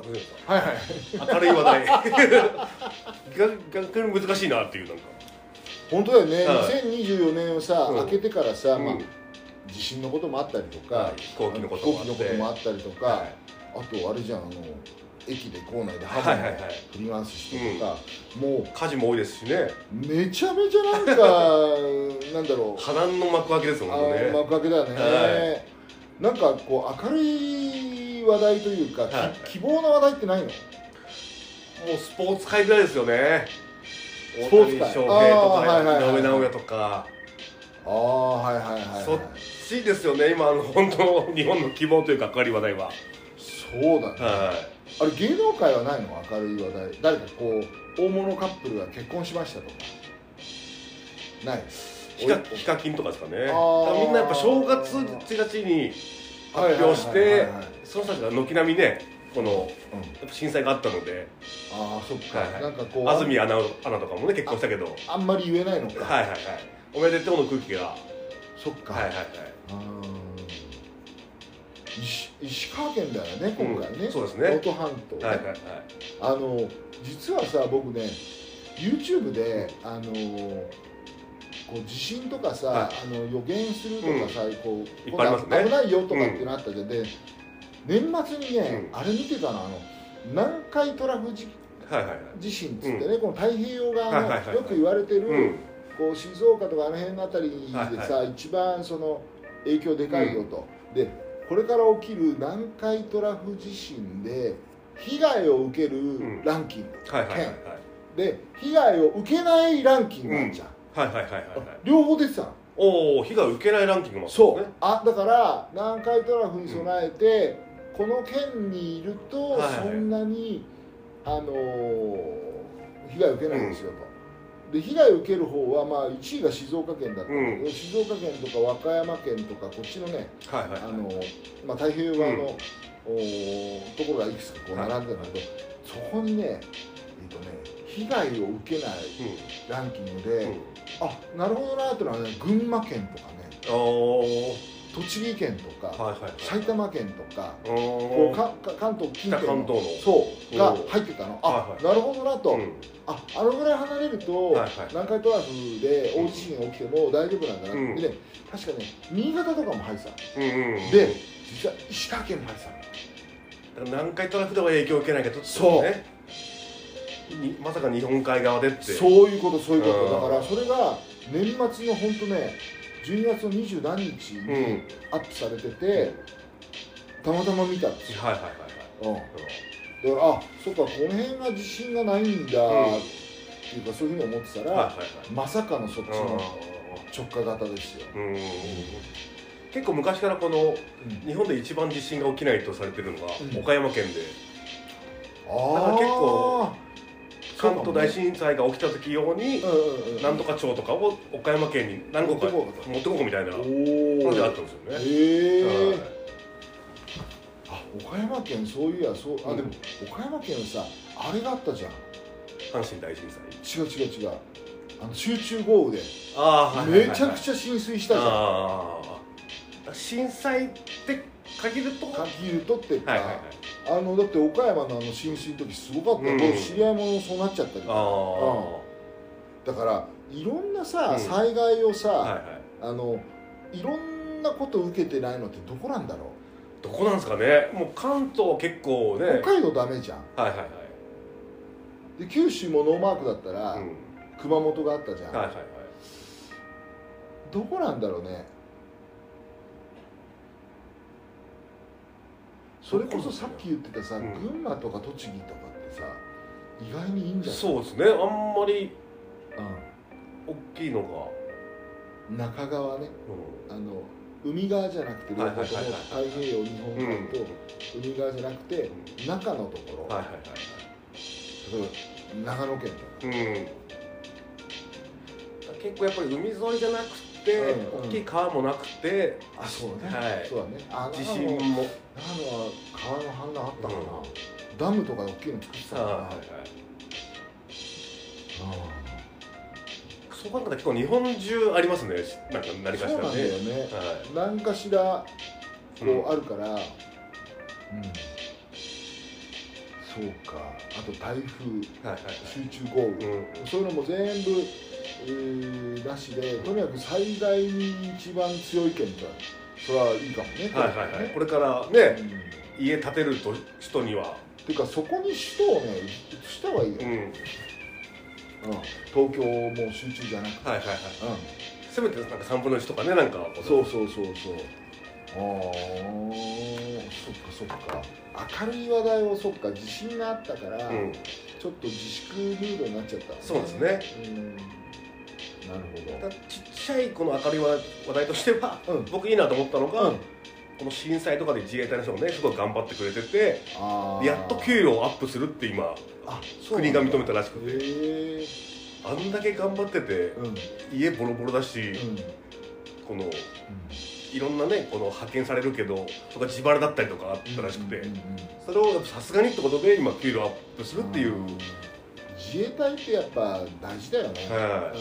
さあ藤本はいはい。明るい話題。が逆に難しいなっていうなんか。本当だよね、はい。2024年をさ、うん。明けてからさ、まあうん地震のこともあったりとか、はい。飛行機のこともあって。飛行機のこともあったりとか、はあとあれじゃんあの駅で構内でハムのはいはいはい。フリーランスしてとか、も火事も多いですしね。うめちゃめちゃなんか なんだろう。波乱の幕開けですもあんね。幕開けだよね、はなんかこう明るい話題というか、きはい。希望の話題ってないの？もうスポーツ界ぐらいですよね。スポーツ界？大谷翔平とあーはいはいはいか井上尚弥とか。ああはいはいはい、はい、そっちですよね今あの本当の日本の希望というか明るい話題は。そうだね、はあれ芸能界はないの？明るい話題。誰かこう大物カップルが結婚しましたとか。ない。いヒカヒカキンとかですかね。あみんなやっぱ正月1日に発表しはいはいはいてはいはい。その人たちが軒並みねこのやうん。っぱ震災があったので。ああそっか、はいはい。なんかこう安住アナアナとかもね結婚したけど。はいあんまり言えないのか、はいはいおめでとうの空気が。そっか、はいはいはい。うん。石石川県だよね今回ね、うんそうですね。能登半島ね、はいはいはい。あの実はさ僕ね YouTube であのこう地震とかさ、はい。あの予言するとかさ、こういっぱいありますね。危ないよとかっていうのあったじゃん、で年末にね、うん。あれ見てたのあの南海トラフ地はいはいはい。地震っつってね、この太平洋側の、はいはいはいはい。よく言われてる、うん。こう静岡とかあの辺のあたりでさ、はい一番その影響でかいよと、でこれから起きる南海トラフ地震で被害を受けるランキング、はいはいはいはい。で被害を受けないランキングあるじゃん、はいはいはいはいはい。両方出てたの？おお被害受けないランキングもそう、あだから南海トラフに備えて、この県にいるとはいはい。そんなに、あのー被害を受けないんですよと。で被害を受ける方はまあ1位が静岡県だったんだけど、うん。静岡県とか和歌山県とかこっちのね、はいはいはい。あのまあ、太平洋側の、うん。おーところがいくつかこう並んでたんだけど、そこにね,、えーとね被害を受けないランキングで、うん。うんあなるほどなっていうのはね群馬県とかね栃木県とか、はいはいはい。埼玉県とか、おこうーかか関東近辺北関東の。そうが入ってたの。あ、なるほどなと、うん。ああのぐらい離れると、はいはい。南海トラフで大地震が起きても大丈夫なんだなって、うん。でね確かね新潟とかも入ってたの。うんうんうんで実は石川県も入ってたの。だから南海トラフでは影響を受けないけどそうね。にまさか日本海側でって。そういうことそういうこと。うんだからそれが年末の本当ね12月の二十何日うん。にアップされてて、たまたま見たんですよ、はいはいはいはい。うん、だからあそっかこの辺が自信がないんだ、うん。っていうかそういうふうに思ってたら、まさかのそっちのはい直下型ですよ、うん。結構昔からこの日本で一番地震が起きないとされてるのがうん。岡山県で。ああだから結構関東大震災が起きた時用になんとか町とかを岡山県に何個か持ってこうみたいなお話があおったんですよね。へえはい。あ岡山県そういやそうあうん。でも岡山県はさあれがあったじゃん。阪神大震災。違う違う違う。あの集中豪雨で。ああめちゃくちゃ浸水したじゃん。ああ震災って限ると？は限るとってか、いはいはい。あのだって岡山のあの浸水の時すごかった。よ、うん。僕知り合いもそうなっちゃったりとか。あだからいろんなさ、うん。災害をさ、あはいはい。あのいろんなこと受けてないのってどこなんだろどこなんですかね。もう関東結構ね。う北海道ダメじゃん。はいはいはい。で九州もノーマークだったら、うん。熊本があったじゃん、はいはいはい。どこなんだろうねそれこそさっき言ってたさ、うん。群馬とか栃木とかってさ意外にいいんじゃない？そうですね。あんまりう大きいのが、ん、中川ね。うあの海側じゃなくて両方太平洋日本海と海側じゃなくてん。中のところ、はいはいはい。例えば長野県とか。うん。結構やっぱり海沿いじゃなくて、うんうん。大きい川もなくてあそうね、はい。そうだね。あ地震も。長野は川の氾濫あったかな、うん。ダムとかで大きいの作ってた。かな、はいそう考えたら結構日本中ありますね。なんか何かしらそうなんだよね。ね、はい。何かしらこううん。あるから、うん。そうか。あと台風。はいはい集中豪雨、はいうん。そういうのも全部、えーなしでとにかく災害に一番強い県とそれはいいかもね。はいはいはい。ね。これからうねん。家建てると人には。ていうかそこに首都をね移した方がいいよ、うん。うん。東京も集中じゃなくて、はいはいはい。うん。せめてなんか3分の1とかねなんかそうそうそうそう。ああそっかそっか。明るい話題をそっか地震があったから、うん。ちょっと自粛ムードになっちゃったのね。そうですね。うんなるだからちっちゃいこの明るい話話題としては、うん。僕いいなと思ったのが、ほどうん。この震災とかで自衛隊の人もねすごい頑張ってくれててやっと給料をアップするって今国が認めたらしくて。あんだけ頑張っててうん。うん家ボロボロだし、うん。このいろんなねこの派遣されるけどとか自腹だったりとかあったらしくて、それをさすがにってことで今給料アップするっていう、うん自衛隊ってやっぱ大事だよね、はあの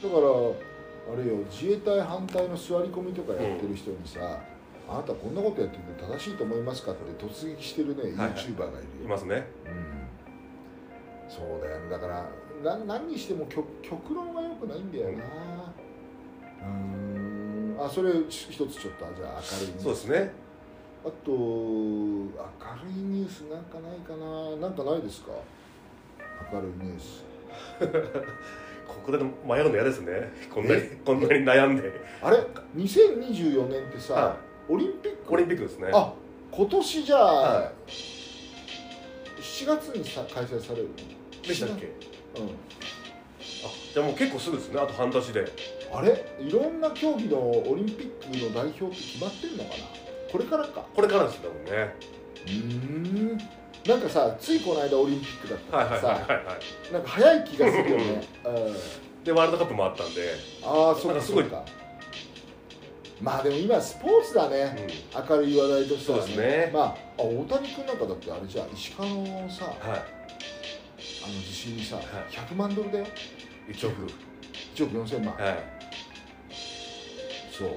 だからあれよ自衛隊反対の座り込みとかやってる人にさ、あなたこんなことやってて正しいと思いますかって突撃してるね、はいはい。YouTuber がいるよ、いますね。うん、そうだよね。だからな何にしても極極論は良くないんだよな。うん。あそれ一つちょっとじゃあ明るいニュース。そうですね。あと明るいニュースなんかないかな。なんかないですか？明るいニュース。ここで迷うの嫌ですね。こんなにこんなに悩んで。あれ？2024年ってさ、はオリンピック？オリンピックですね。あ今年じゃあ、は7月にさ開催されるでしたっけ？うん。あじゃあもう結構すぐですね。あと半年で。あれ？いろんな競技のオリンピックの代表って決まってんのかな？これからか。これからですよ多分ね。うーんなんかさついこの間オリンピックだったはいからさ、はいはいはいはいなんか早い気がするよね、うん、でワールドカップもあったんで、ああそうかなんかすごいそうか。まあでも今スポーツだね、明るい話題としてはそうですね。まああ大谷君なんかだってあれじゃあ石川のさはい。あの地震にさ、い。100万ドルだよ。1億。1億4000万、はい。そう。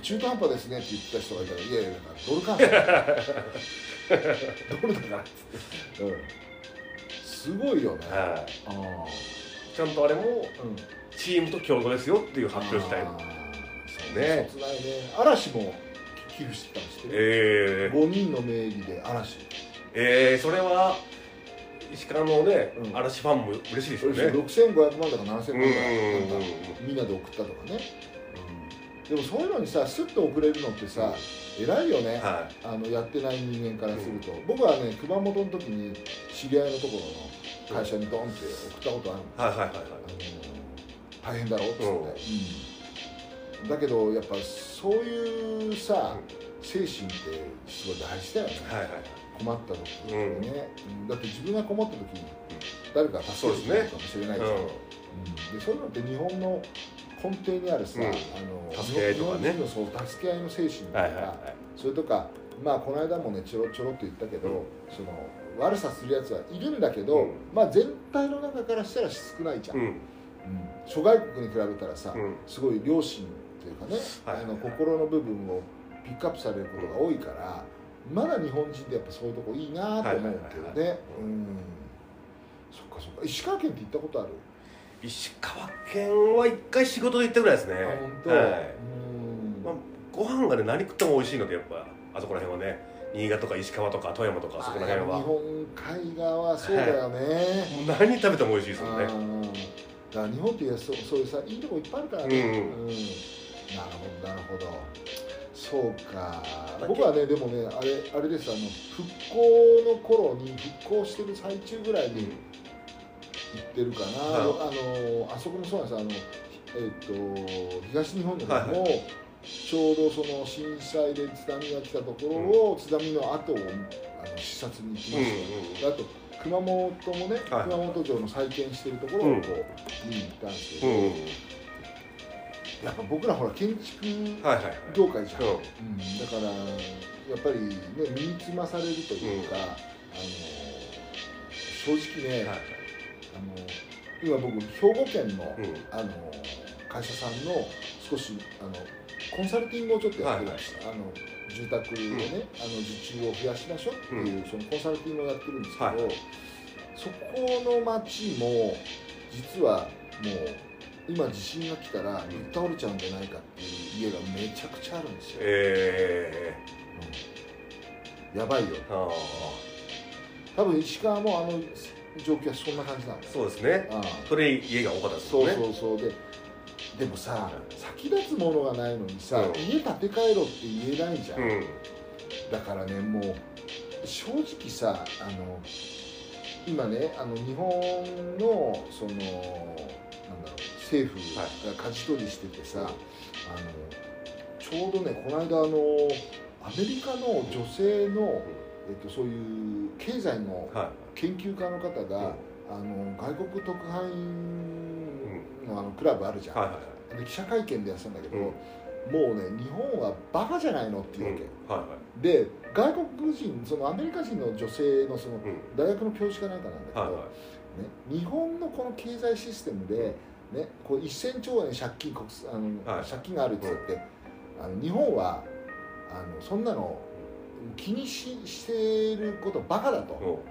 中途半端ですねって言った人がいたらいやいやドル換算 ドルだからっつって、うん、すごいよね、はい。ああちゃんとあれもうん。チームと共同ですよっていう発表したい。そう。ね。いね。嵐も寄付してたんですけど、えー、5人の名義で嵐。えー、それは石川のね、うん。嵐ファンも嬉しいですよね。6500万だか7000万だかみんなで送ったとかね、でもそういうのにさスッと送れるのってさ偉いよね、はあのやってない人間からすると、僕はね熊本の時に知り合いのところの会社にドンって送ったことあるの、いはいはいはいはい。あの大変だろ？うっつって、うん。だけどやっぱそういうさ、精神ってすごい大事だよね。はいはい困った時にね、うん。だって自分が困った時に誰かが助けてくれるかもしれないけどうんうん。でそういうのって日本の根底にあるさ、うん。あの助け合いとかね。日本人のそう助け合いの精神とか、はいはいはい。それとかまあこの間もねちょろちょろっと言ったけど、その悪さするやつはいるんだけど、うん。まあ全体の中からしたら少ないじゃん、うん。うん。諸外国に比べたらさ、うん。すごい良心っていうかね、はい。あの心の部分をピックアップされることが多いからまだ日本人ってやっぱそういうとこいいなと思うけどはいはいはいはい。ねうん。そっかそっか。石川県って行ったことある？石川県は一回仕事で行ったぐらいですね。あ本当、はい。うん。まあ、ご飯がね何食っても美味しいのでやっぱあそこら辺はね。新潟とか石川とか富山とかそこら辺は。あ日本海側はそうだよね、もう何食べても美味しいですもん。ねだから日本っていうそうそういうさいいとこいっぱいあるからね、うんうん。なるほどなるほど。そうか。僕はねでもねあれあれです。あの復興の頃に復興してる最中ぐらいに行ってるかな、はあのあそこもそうなんですあの、えっと東日本の方はいも、ちょうどその震災で津波が来たところを、津波の後をあの視察に行きうんました、であと熊本もね、はい。熊本城の再建してるところをこう、見に行ったんですけど、うん。うんやっぱ僕らほら建築はいはいはい。業界じゃん、うん。うんだからやっぱりね身につまされるというか、あの正直ね、はいはいあの今僕兵庫県の,、うん。あの会社さんの少しあのコンサルティングをちょっとやってるんです、あの住宅でね、あの受注を増やしましょうっていう、そのコンサルティングをやってるんですけど、はい。そこの町も実はもう今地震が来たら倒れちゃうんじゃないかっていう家がめちゃくちゃあるんですよ、えうん。やばいよ。多分石川もあの状況はそんな感じなんだ。そうですね。ああ。それ家が多かったですそうそうそう。ででもさ先立つものがないのにさ、うん。家建て替えろって言えないじゃん、うん。だからねもう正直さあの今ねあの日本のそのなんだろう政府が舵取りしててさ、あのちょうどねこの間あのアメリカの女性の、えっと、そういう経済のは研究家の方が、うん。あの外国特派員のあのクラブあるじゃん、いはいはい。で記者会見でやってたんだけど、うん。もうね日本はバカじゃないのっていうわけ、はいはい。で外国人そのアメリカ人の女性のそのうん。大学の教授かなんかなんだけど、はいはい。ね、日本のこの経済システムで、ね、こう1000兆円借金国あの、はい。借金があるって言って、あの日本はあのそんなの気にししてることバカだと、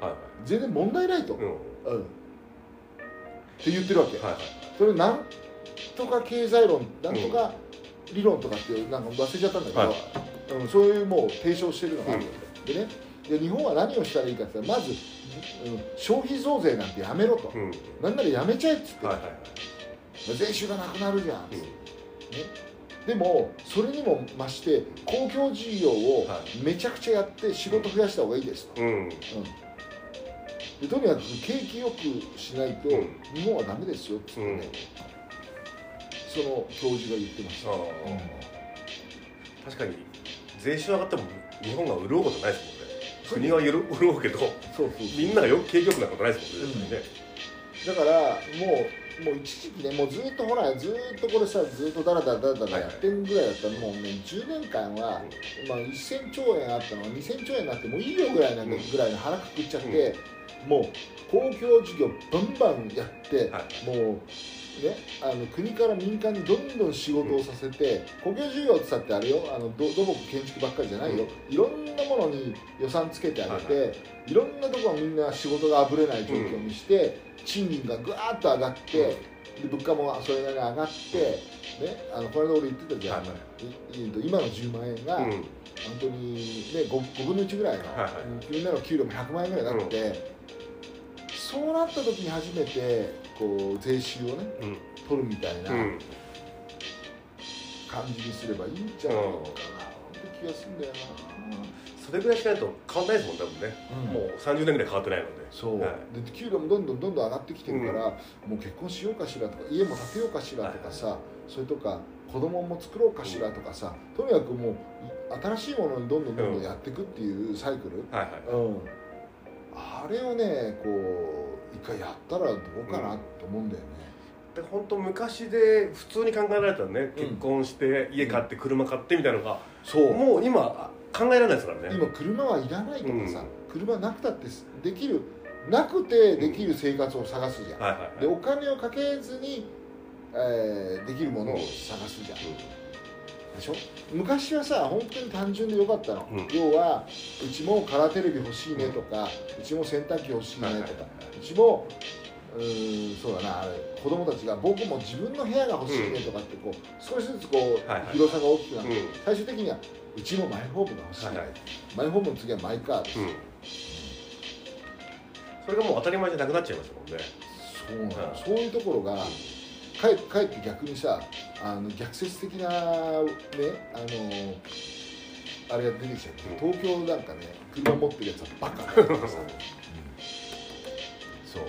はい全然問題ないと、はいうん。うん。って言ってるわけ、はいはい。それなんとか経済論なんとか理論とかっていうなんか忘れちゃったんだけど、はうん、そういうもう提唱してるのがあるわけ、でねで日本は何をしたらいいかって言ったらまず、うん、消費増税なんてやめろと、うん。なんならやめちゃえっつって、はいはいはい。税収がなくなるじゃん、うん。ね、でもそれにも増して公共事業をはめちゃくちゃやって仕事増やした方がいいですと、うん。うん。でとにかく景気よくしないとうん。日本はダメですよっつってね、うん。その教授が言ってました、確かに税収上がっても日本が潤うことないですもんね。国は潤潤うけどみんながよ景気よくなることないですもんね。だからもうもう一時期ねもうずっとほらずっとこれさずっとダラダラダラダラやってるぐらいだったらもうね10年間は、まあ、1000兆円あったのが2000兆円になってもういいよぐらいなうん。ぐらいの腹くくっちゃって、もう公共事業バンバンやって、はもうねあの国から民間にどんどん仕事をさせて、公共事業って言ってあれよあのど土木建築ばっかりじゃないよ、いろんなものに予算つけてあげて、いろんなところみんな仕事があぶれない状況にして、賃金がぐわーっと上がって、で物価もそれなりに上がって、ね、あのこの間俺言ってたじゃん、はいい。い今の10万円が、うん。本当に、ね、5, 5分の1ぐらいの、はいはい。うんみんなの給料も100万円ぐらいになって、そうなった時に初めてこう税収をねうん。取るみたいなうん。感じにすればいいんじゃないのかなって気がするんだよそれぐらいしないと変わんないですもん多分ね。な、もう30年ぐらい変わってないので。そう、はい。で給料もどんどんどんどん上がってきてるから、もう結婚しようかしらとか家も建てようかしらとかさ、それとか子供も作ろうかしらとかさ、とにかくもうい新しいものにどんどんどんどんやっていくっていうサイクル、はいはいうん、ああれをねこう一回やったらどうかなと思うんだよね、で本当昔で普通に考えられたらね、結婚して家買って車買ってみたいなのが、そう。もう今考えられないですからね。今車はいらないとかさ、うん。車なくたってできるなくてできる生活を探すじゃん、はいはいはい。でお金をかけずに、えーできるものを探すじゃん、でしょ？昔はさ本当に単純でよかったの、うん。要はうちもカラーテレビ欲しいねとか、うちも洗濯機欲しいねとか、うちもうーんそうだなあれ子供たちが僕も自分の部屋が欲しいねとかってこう少しずつこう、広さが大きくなって、うん。最終的にはうちもマイホームが欲しいね、マイホームの次はマイカーです、うん。それがもう当たり前じゃなくなっちゃいましたもんね。そうなの、はいそういうところがかえかえって逆にさあの逆説的なねあのあれが出てきちゃって、うん。東京なんかね車持ってるやつはバカだとかさ、そう。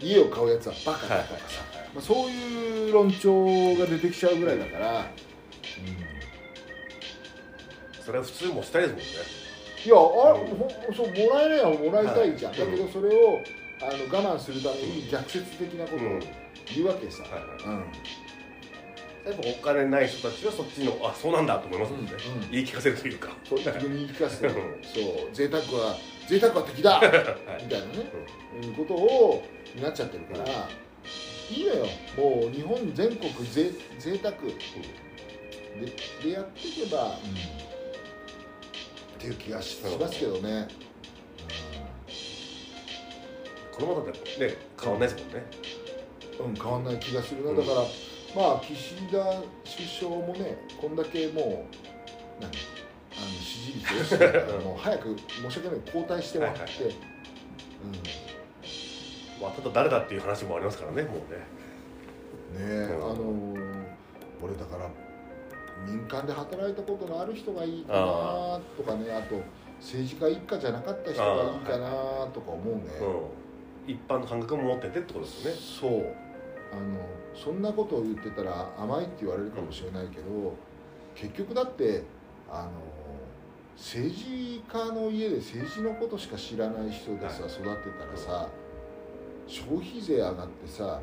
家を買うやつはバカだとかさ、まあ、そういう論調が出てきちゃうぐらいだから、それは普通もしたいですもんね。いやあほそうもらえないはもらいたいじゃん、はいだけどそれをあの我慢するために逆説的なことをうん言うわけさ、はいはい。うん。やっぱお金ない人たちはそっちのあそうなんだと思いますもんね、うんうん。言い聞かせるというか。そう自分に言い聞かせて、うん。そう贅沢は贅沢は敵だはい。みたいなね、うん、ことをなっちゃってるから、いいのよ。もう日本全国ぜ贅沢。ででやっていけば、っていう気がししますけどね、このままだとね変わんないですもんね、うんうん、変わんない気がするな、うん。だからまあ岸田首相もねこんだけもう何あの支持率落ちてるからもう早く申し訳ない交代してもらって、はいうん。まあ、ただ誰だっていう話もありますからねもうね。ねえ、うん。あのー俺だから民間で働いたことのある人がいいかなとかねあと政治家一家じゃなかった人がいいかなとか思うね、うん、一般の感覚も持っててってことですよね。そうあのそんなことを言ってたら甘いって言われるかもしれないけど、結局だってあの政治家の家で政治のことしか知らない人でさ、はい。育てたらさ消費税上がってさ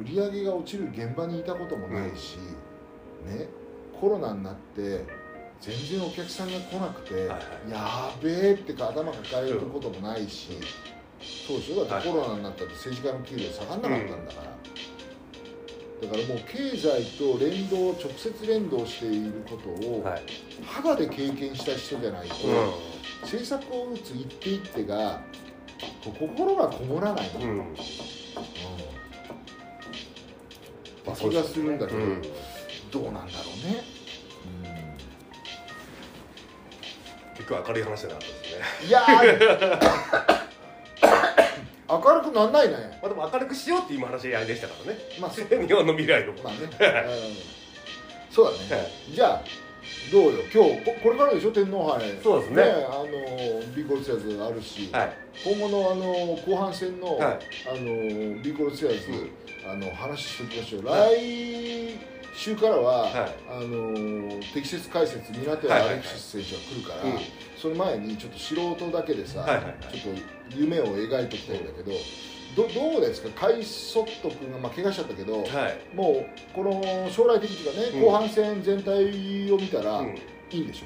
売り上げが落ちる現場にいたこともないし、ねコロナになって全然お客さんが来なくて、はいはい。やべえってか頭抱えることもないし、そうでしょ？だってはいコロナになったって政治家の給料下がんなかったんだから、だからもう経済と連動直接連動していることをはい、肌で経験した人じゃないと、う政策を打つ一手一手が心がこもらない、うん。ん、うん、まあ気がするんだけど、うん。どうなんだろうね、結構明るい話じゃなかったですね。いやー 明るくなんないね。まあでも明るくしようっていう今話でしたからね。まあ 日本の未来を。まあね、うん。そうだね、じゃあどうよ？今日ここれからでしょ？天皇杯。そうですね。あのビーコルセアーズあるし、はい。今後のあの後半戦の、はい。あのビーコルセアーズ、うん。あの話しておきましょう、は来週からは、はい。あの適切解説湊はいはアレクシス選手が来るから、うん。その前にちょっと素人だけでさ、はいはいはい。ちょっと夢を描いておきたいんだけど、どどうですか？カイ・ソット君が、まあ、怪我しちゃったけど、はい、もうこの将来的にはね、うん。後半戦全体を見たらうん。いいんでし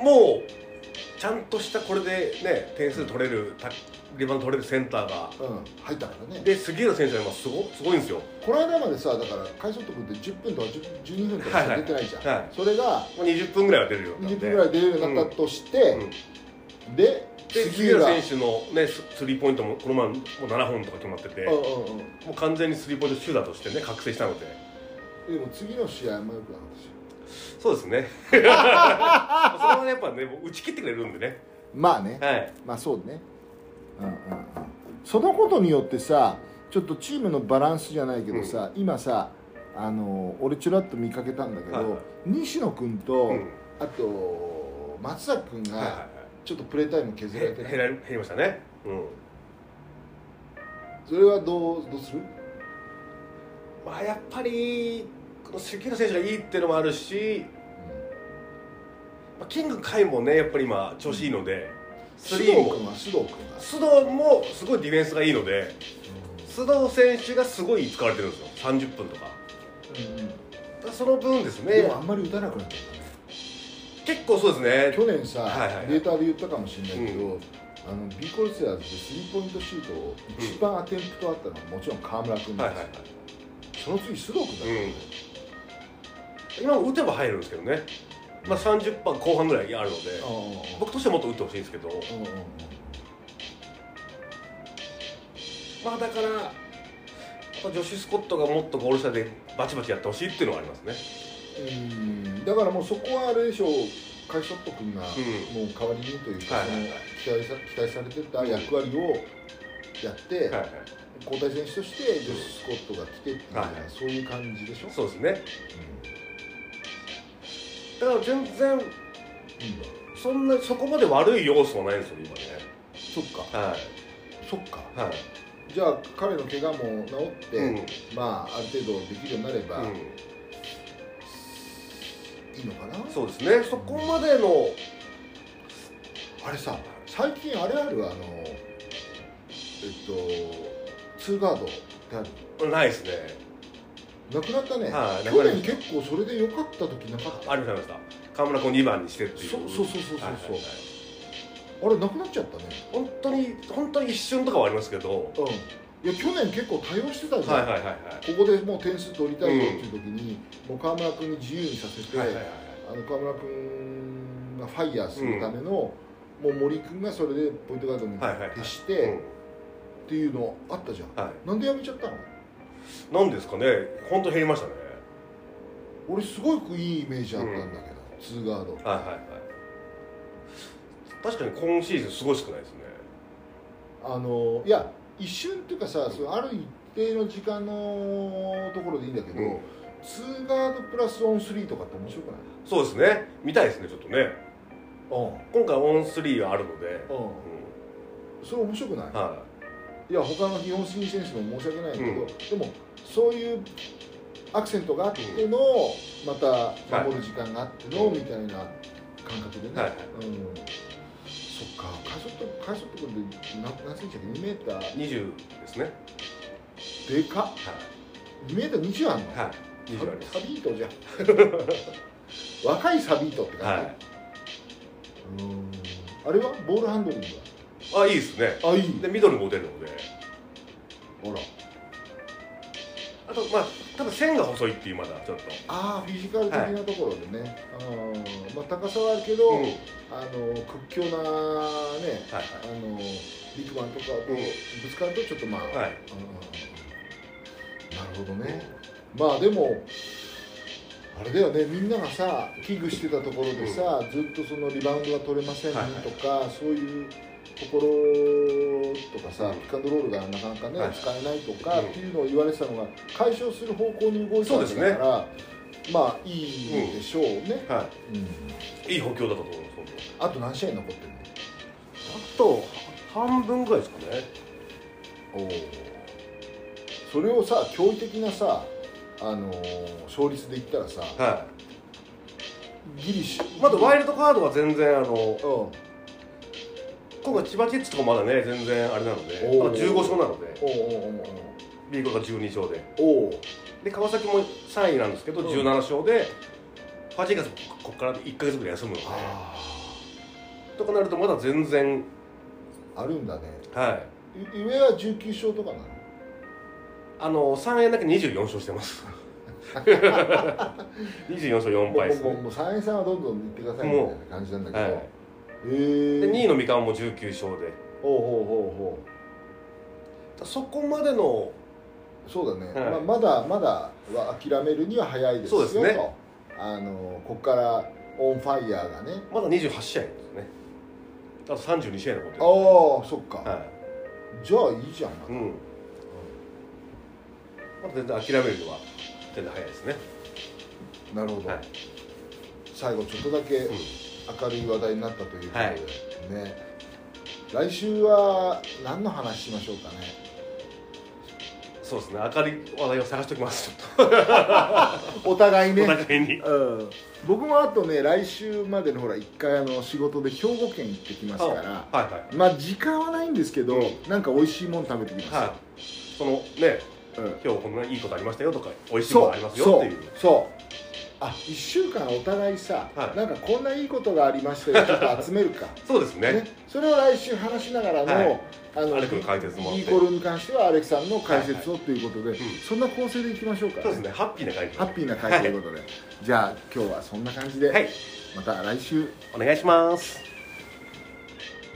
ょもうちゃんとしたこれでね点数取れるたリバウンド取れるセンターが。う、うん、入ったからね。で杉浦選手は今すごすごいんですよ。この間までさだからカイ・ソット君って10分とか10 12分とかしか出てないじゃん、はい。はいそれがまあ20分ぐらいは出るようになって。20分ぐらい出るようになったとして、うん。でで杉杉浦浦選手のねススリーポイントもこの前もう7本とか決まってて、もうんうんうん。う完全にスリーポイントシューターとしてね覚醒したので。でも次の試合あんま良くなかったし。そうですね。それはねやっぱね打ち切ってくれるんでね。まあね。はい。まあそうねうんうんうん。そのことによってさちょっとチームのバランスじゃないけどさ、今さあの俺ちらっと見かけたんだけど、はい。はい西野君と、うん。あと松崎君はいはいがちょっとプレータイム削られて減ら減りましたね。うん。それはどうどうする？まあやっぱりこの杉浦選手がいいっていうのもあるし、まあ、キング甲斐もねやっぱり今調子いいので、スリーも君は須藤君が須藤もすごいディフェンスがいいので須藤選手がすごい使われてるんですよ。30分とか。だその分ですね。でもあんまり打たなくなっちゃったね。結構そうですね。去年さ、はいはいはい。データで言ったかもしれないけど、うあの B コルセアーズでスリーポイントシュートを一番アテンプトあったのはもちろん河村君です、はいはいはい。その次須藤君だったね、今も打てば入るんですけどね、まあ、30分後半ぐらいあるので僕としてはもっと打ってほしいんですけど。うんうんうん。まあだからやっぱジョシュ・スコットがもっとゴール下でバチバチやってほしいっていうのはありますね。うん。だからもうそこはあれでしょうカイソット君がもうん。う代わりにというか、はいはいはい。期待さ期待されてた役割をやって、はいはい。交代選手としてジョシュ・スコットが来てっていうのは、はいそういう感じでしょ？そうですね。うだから全然そんなそこまで悪い要素はないんですよ今ね。そっか。はそっか。いはい。じゃあ彼の怪我も治って、うん。まあある程度できるようになれば、うん。いいのかな？そうですね。そこまでのあれさ最近あれあるあのえっとツーガードってある？ないですねなくなったね、はい去年結構それで良かった時なかった？ありました河村君2番にしてっていう。そうそうそうそうそう。はいはいはい。あれなくなっちゃったね。本当に本当に一瞬とかはありますけど。うん。いや去年結構対応してたじゃん、はいはいはいはい。ここでもう点数取りたいよっていう時に、もう河村君に自由にさせて、はいはいはいあの河村君がファイヤーするための、もう森君がそれでポイントガードにはいはいはい。徹して、うん。っていうのあったじゃん。はい。なんでやめちゃったの？なんですかね。本当減りましたね。俺すごくいいイメージあったんだけど、ツーガードはいはいはい。確かに今シーズンすごい少ないですね。あのいや一瞬っていうかさそのある一定の時間のところでいいんだけど、うん。ツーガードプラスオンスリーとかって面白くない？そうですね。見たいですねちょっとね。う今回オンスリーはあるので、ん。うん。うそれ面白くない？ん、はいや他の日本スリー選手も申し訳ないけど、うん。でもそういうアクセントがあっての、また守る時間があっての、はいみたいな感覚でね、はいはい。うん、そっか。カイソットカイソット君で何何センチだっけ？2メーター。20ですね。でかっ。は2メーター20あんの、いはい。20ありサビートじゃん。若いサビートって感はい。じ、うん。あれは？ボールハンドリングあいいですね。はあいいでミドルも出るので。ほら。あとまあただ線が細いっていうまだちょっと。ああフィジカル的なところでね、うんまあ、高さはあるけど、うん。はいあの屈強なねはいあのビッグマンとかとうん。ぶつかるとちょっとまあ、はい。うんなるほどね。まあでもあれだよね。みんながさ危惧してたところでさ、ずっとそのリバウンドが取れませんとはいはい。か、そういうところとかさ、うんピックアンドロールがなかなかね、はい。使えないとか、うん。っていうのを言われてたのが解消する方向に動いたわけだから、まあいいでしょうね、はうん。いいい補強だったと思います本あと何試合残ってる当あと半分ぐらいですかね。のおそれをさ驚異的なさあのー勝率で言ったらさはギリシいまだワイルドカードは全然あのうん今回千葉ジェッツとかまだね全然あれなのでまだ15勝なので。おうおうビーグが12勝で。で川崎も3位なんですけどうん。17勝でファジーガスここから1か月ぐらい休むので。あとかなるとまだ全然。ああるんだね。はい。い上は19勝とかなの？あの3円だけ24勝してます。24勝4敗ですね。もうもうもう三円さんはどんどん行ってくださいみたいな感じなんだけど、はいで2位の三河も19勝で。ほうほうほうほそこまでのうそうだね、はい。まあ、まだまだは諦めるには早いですよそうですね。とあのここからオンファイヤーがね。まだ28試合ですね。あと32試合残ってるああそっか、はじゃあいいじゃん、いうん。まだ全然諦めるのは全然早いですね。なるほど、はい。最後ちょっとだけうん明るい話題になったということで、はい。ね来週は何の話しましょうかね？そうですね。明るい話題を探しておきます。ちょっ お互いね。とお互いに。うん、僕もあとね来週までのほら一回あの仕事で兵庫県行ってきますから。はいはい。まあ時間はないんですけど、うん。なんか美味しいもの食べてきますよ、はい。そのねうん。今日こんないいことありましたよとか美味しいものありますよっていう。そうあ1週間お互いさ、はい。なんかこんないいことがありましたよ ちょっと集めるか。そうですね。ね、それを来週話しながらの、はい。あのアレクの解説もコールに関してはアレクさんの解説をということで、ん。そんな構成でいきましょうか、そうですね。ハッピーな感じハッピーな回ということで、じゃあ今日はそんな感じで、はい。また来週。お願いします